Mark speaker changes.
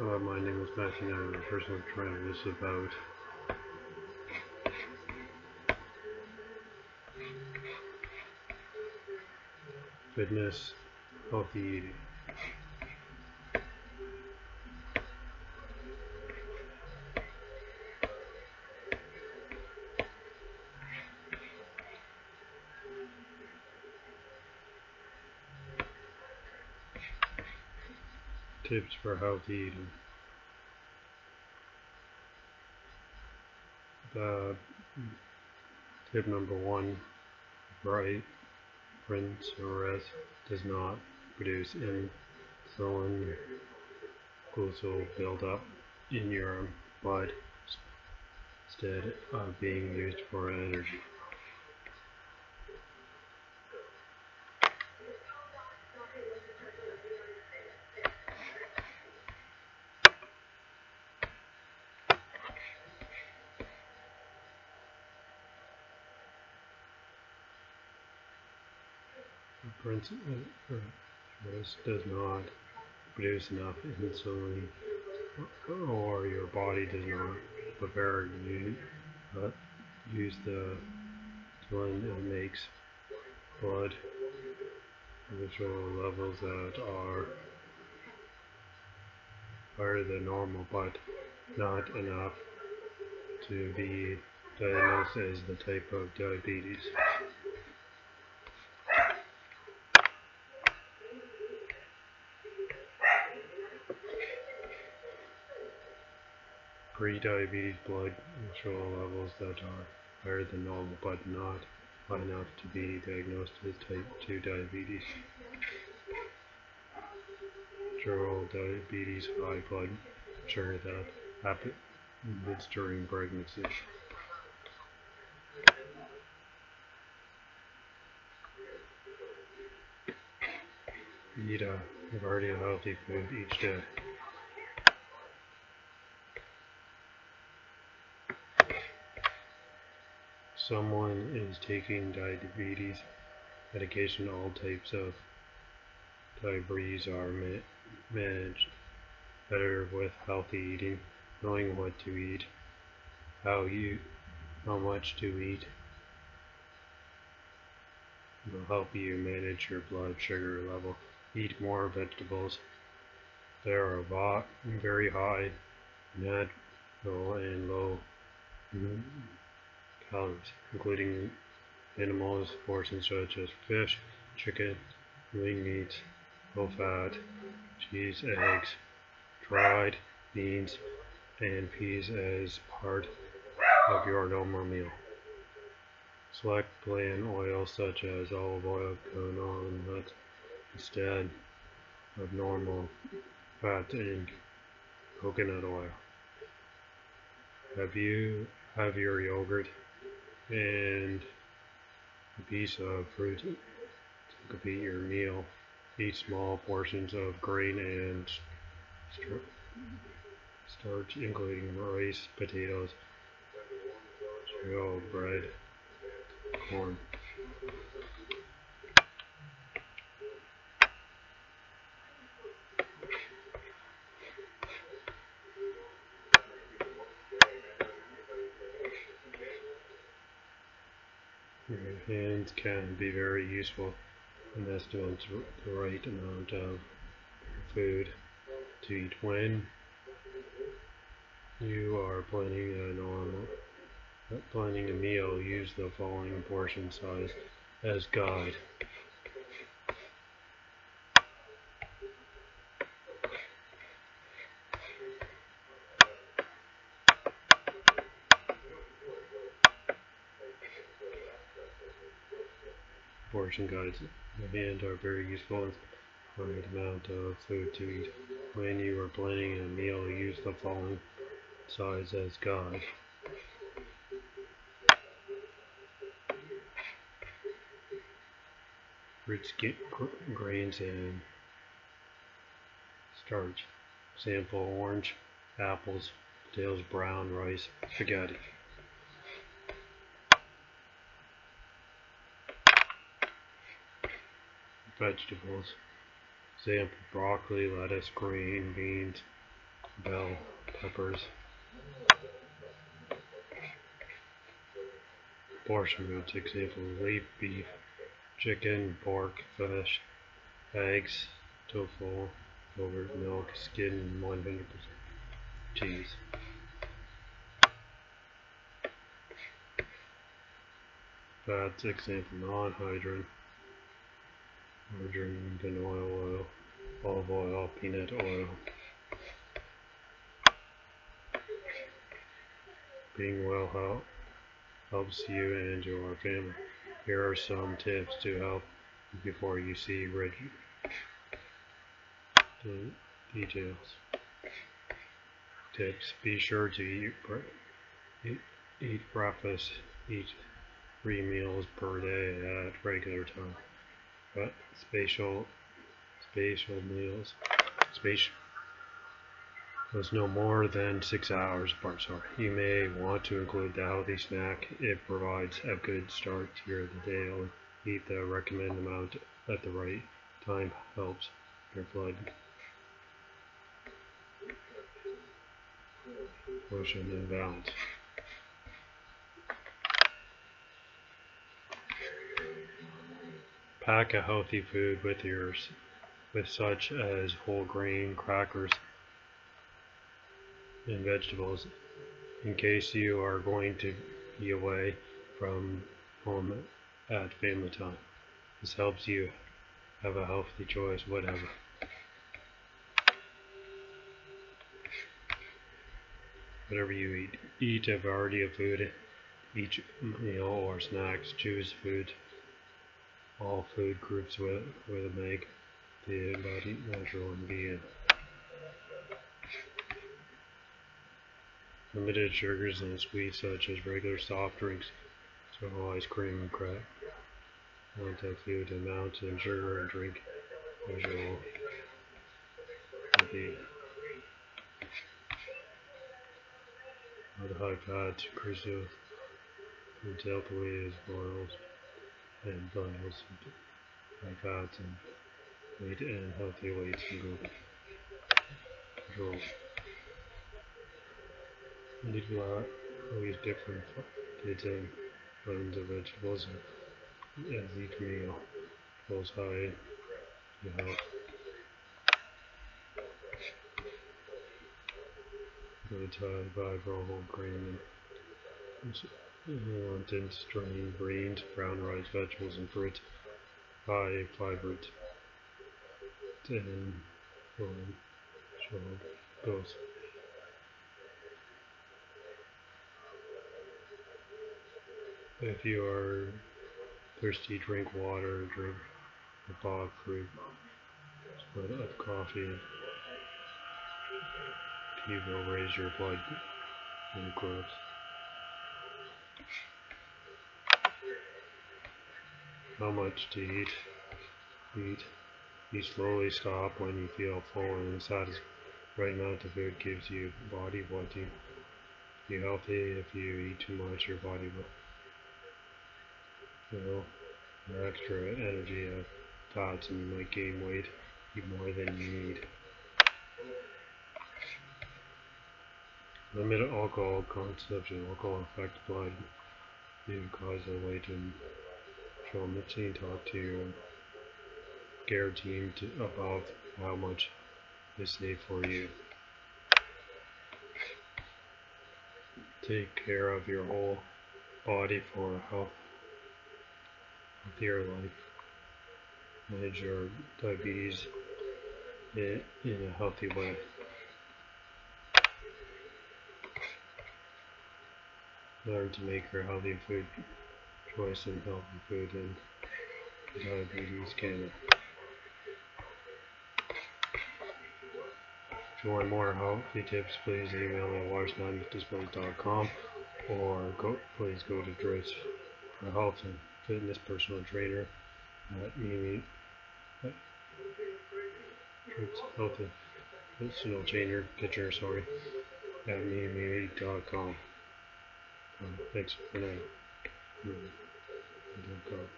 Speaker 1: Uh, my name is Matthew and I'm a personal trainer. This is about fitness, healthy eating. Tips for healthy eating. The tip number one, right, rinse or rest does not produce any insulin glucose buildup in your blood instead of being used for energy. For instance, uh, uh, this does not produce enough insulin or your body does not prepare you use the one and makes blood cholesterol levels that are higher than normal but not enough to be diagnosed as the type of diabetes. Pre-diabetes blood sugar levels that are higher than normal but not high enough to be diagnosed as type 2 diabetes. Natural diabetes, high blood sugar that happens during pregnancy. Eat a variety of healthy food each day. Someone is taking diabetes medication, all types of diabetes are ma managed better with healthy eating, knowing what to eat, how you, how much to eat, will help you manage your blood sugar level. Eat more vegetables. They are very high natural and low including animals, portions such as fish, chicken, lean meat, low fat, cheese, eggs, dried beans, and peas as part of your normal meal. Select plant oils such as olive oil, canola nuts instead of normal fat and coconut oil. Have you have your yogurt and a piece of fruit to complete your meal. Eat small portions of grain and starch, including rice, potatoes, cereal, bread, corn. Hands can be very useful in estimating the right amount of food to eat. When you are planning a normal um, planning a meal use the following portion size as guide portion guides and are very useful for the amount of food to eat. When you are planning a meal, use the following size as guide. Fruits, grains, and starch. Sample orange, apples, potatoes, brown rice, spaghetti. Vegetables. Example, broccoli, lettuce, green beans, bell peppers. Portion groups example leaf beef, chicken, pork, fish, eggs, tofu, yogurt, milk, skin, 100% cheese. Fats example non-hydrogen, margarine, canola oil, olive oil, peanut oil. Being well help, helps you and your family. Here are some tips to help before you see red details. Tips: Be sure to eat, eat, eat breakfast. Eat three meals per day at regular time. But spatial spatial meals spatial was no more than six hours apart. Sorry. You may want to include the healthy snack. It provides a good start to your day. Eat the recommended amount at the right time helps your blood motion and balance. Pack a healthy food with yours, with such as whole grain, crackers, and vegetables, in case you are going to be away from home at family time. This helps you have a healthy choice, whatever. Whatever you eat, eat a variety of food each meal or snacks. Choose food all food groups with, with make the body natural and. Limited sugars and sweets such as regular soft drinks, so ice cream and crap. Want a food amount in sugar and drink usual the high fat, crucial, and healthily as boils and and fats and weight and healthy and go control. These are always different data blends of vegetables as each meal goes high to health. Time by whole grain and strained greens, brown rice, vegetables, and fruit. High fiber. And one, goes. If you are thirsty, drink water, drink a bog fruit, split up coffee. You will raise your blood glucose. How much to eat? Eat. You slowly stop when you feel full and satisfied. Right amount of food gives you body what you be healthy. If you eat too much, your body will feel your extra energy of thoughts and you might gain weight, eat more than you need. Limit alcohol consumption. Alcohol affects blood. You cause a weight and mixing talk to your care team to, about how much is safe for you. Take care of your whole body for health, healthier life. Manage your diabetes in, in a healthy way. Learn to make your healthy food choice in healthy food and diabetes Canada. If you want more healthy tips, please email me at watersnadisplays.com or go, please go to Dress for Health and Fitness Personal Trainer at Mimi Health and Personal Trainer, Kitchener, sorry, at Mimi.com. Um, thanks for now. umugabo